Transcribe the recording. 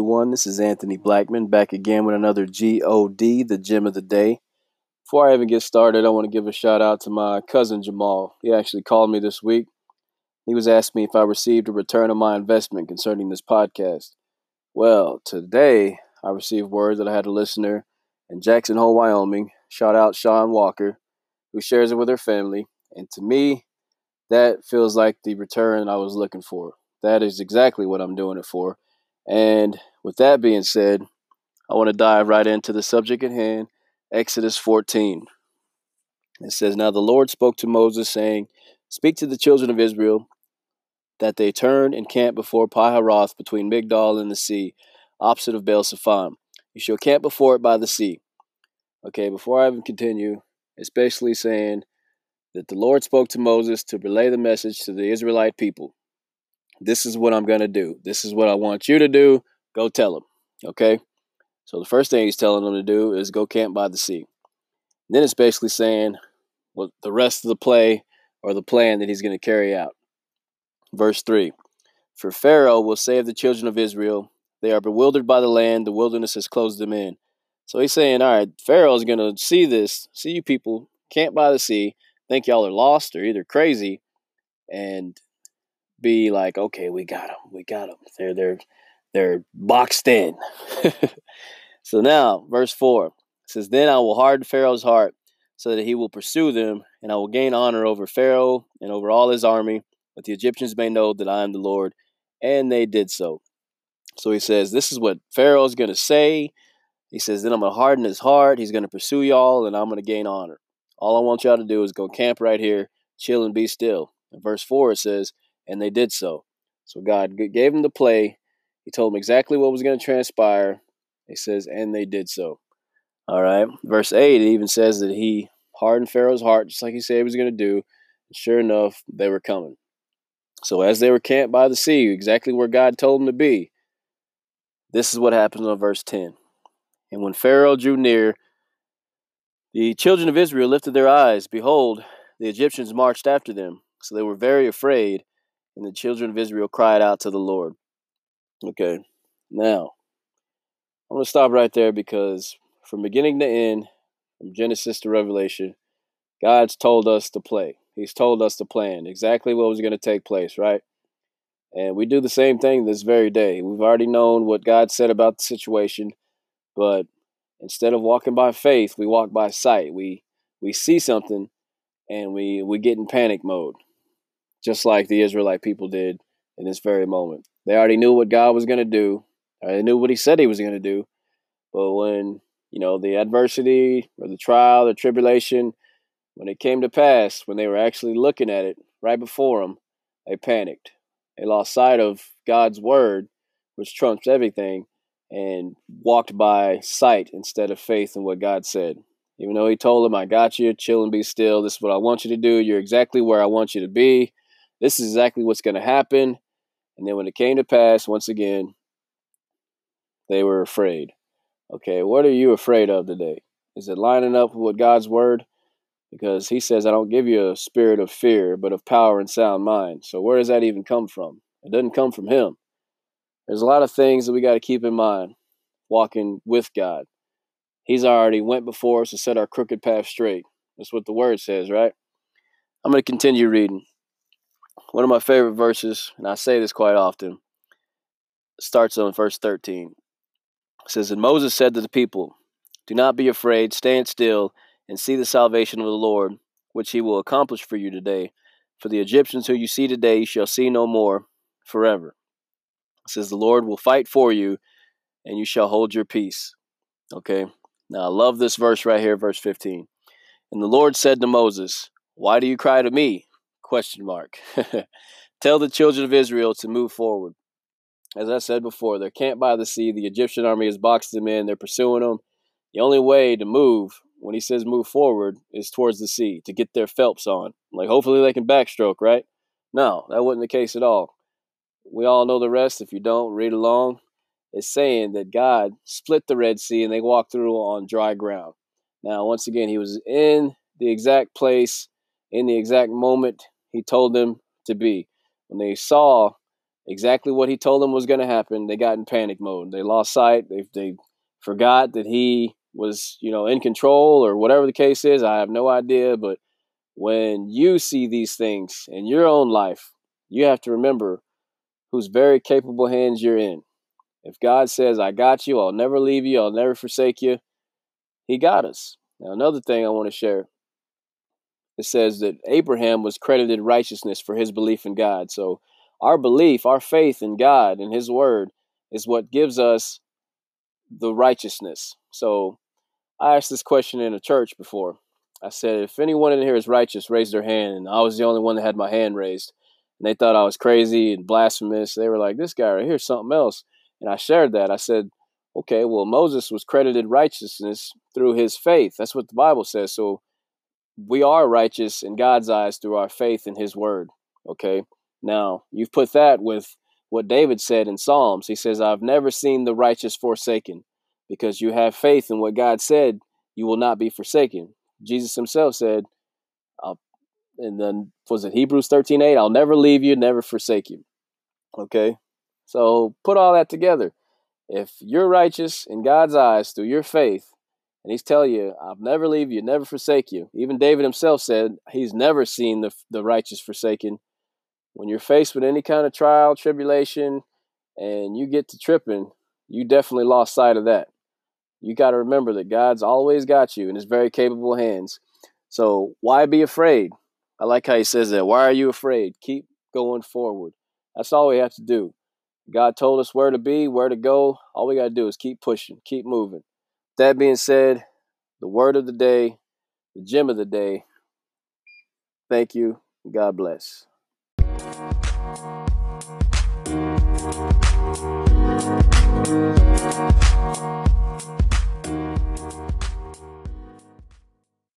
everyone. This is Anthony Blackman back again with another GOD, the gem of the day. Before I even get started, I want to give a shout out to my cousin Jamal. He actually called me this week. He was asking me if I received a return on my investment concerning this podcast. Well, today I received word that I had a listener in Jackson Hole, Wyoming. Shout out Sean Walker, who shares it with her family. And to me, that feels like the return I was looking for. That is exactly what I'm doing it for. And with that being said, I want to dive right into the subject at hand Exodus 14. It says, Now the Lord spoke to Moses, saying, Speak to the children of Israel that they turn and camp before Piharoth between Migdol and the sea, opposite of Baal Zephon. You shall camp before it by the sea. Okay, before I even continue, it's basically saying that the Lord spoke to Moses to relay the message to the Israelite people. This is what I'm going to do. This is what I want you to do. Go tell them. Okay? So the first thing he's telling them to do is go camp by the sea. And then it's basically saying what the rest of the play or the plan that he's going to carry out. Verse 3 For Pharaoh will save the children of Israel. They are bewildered by the land, the wilderness has closed them in. So he's saying, All right, Pharaoh's going to see this, see you people camp by the sea, think y'all are lost or either crazy, and be like, okay, we got them, we got them. They're they're they're boxed in. so now, verse four says, "Then I will harden Pharaoh's heart, so that he will pursue them, and I will gain honor over Pharaoh and over all his army. But the Egyptians may know that I am the Lord." And they did so. So he says, "This is what Pharaoh's going to say." He says, "Then I'm going to harden his heart. He's going to pursue y'all, and I'm going to gain honor. All I want y'all to do is go camp right here, chill and be still." In verse four, it says and they did so. So God gave them the play. He told them exactly what was going to transpire. He says, and they did so. All right. Verse 8, it even says that he hardened Pharaoh's heart, just like he said he was going to do. And sure enough, they were coming. So as they were camped by the sea, exactly where God told them to be, this is what happens on verse 10. And when Pharaoh drew near, the children of Israel lifted their eyes. Behold, the Egyptians marched after them. So they were very afraid, and the children of Israel cried out to the Lord. Okay, now I'm going to stop right there because from beginning to end, from Genesis to Revelation, God's told us to play. He's told us to plan exactly what was going to take place, right? And we do the same thing this very day. We've already known what God said about the situation, but instead of walking by faith, we walk by sight. We we see something and we we get in panic mode just like the Israelite people did in this very moment. They already knew what God was going to do. They knew what He said He was going to do. But when you know the adversity or the trial, the tribulation, when it came to pass, when they were actually looking at it right before them, they panicked. They lost sight of God's word, which trumps everything, and walked by sight instead of faith in what God said. Even though He told them, "I got you, chill and be still. This is what I want you to do. You're exactly where I want you to be." This is exactly what's going to happen. And then when it came to pass, once again, they were afraid. Okay, what are you afraid of today? Is it lining up with God's word? Because he says, I don't give you a spirit of fear, but of power and sound mind. So where does that even come from? It doesn't come from him. There's a lot of things that we got to keep in mind walking with God. He's already went before us to set our crooked path straight. That's what the word says, right? I'm going to continue reading. One of my favorite verses, and I say this quite often, starts on verse 13. It says, And Moses said to the people, Do not be afraid, stand still, and see the salvation of the Lord, which he will accomplish for you today. For the Egyptians who you see today you shall see no more forever. It says, The Lord will fight for you, and you shall hold your peace. Okay? Now I love this verse right here, verse 15. And the Lord said to Moses, Why do you cry to me? Question mark. Tell the children of Israel to move forward. As I said before, they're camped by the sea. The Egyptian army has boxed them in. They're pursuing them. The only way to move, when he says move forward, is towards the sea to get their Phelps on. Like, hopefully they can backstroke, right? No, that wasn't the case at all. We all know the rest. If you don't, read along. It's saying that God split the Red Sea and they walked through on dry ground. Now, once again, he was in the exact place, in the exact moment he told them to be. When they saw exactly what he told them was going to happen, they got in panic mode. They lost sight. They they forgot that he was, you know, in control or whatever the case is. I have no idea, but when you see these things in your own life, you have to remember whose very capable hands you're in. If God says, I got you, I'll never leave you, I'll never forsake you, He got us. Now, another thing I want to share it says that Abraham was credited righteousness for his belief in God. So, our belief, our faith in God and His Word is what gives us the righteousness. So, I asked this question in a church before. I said, if anyone in here is righteous, raise their hand. And I was the only one that had my hand raised. And they thought I was crazy and blasphemous. They were like, this guy right here is something else. And I shared that. I said, okay, well, Moses was credited righteousness through his faith. That's what the Bible says. So we are righteous in God's eyes through our faith in his word. Okay. Now, you've put that with what David said in Psalms. He says, I've never seen the righteous forsaken because you have faith in what God said, you will not be forsaken. Jesus himself said, I'll, and then was it Hebrews 13 8? I'll never leave you, never forsake you. Okay? So put all that together. If you're righteous in God's eyes through your faith, and he's telling you, I'll never leave you, never forsake you. Even David himself said he's never seen the, the righteous forsaken. When you're faced with any kind of trial, tribulation, and you get to tripping, you definitely lost sight of that you got to remember that God's always got you in his very capable hands. So why be afraid? I like how he says that. Why are you afraid? Keep going forward. That's all we have to do. God told us where to be, where to go. All we got to do is keep pushing, keep moving that being said, the word of the day, the gem of the day. Thank you. God bless.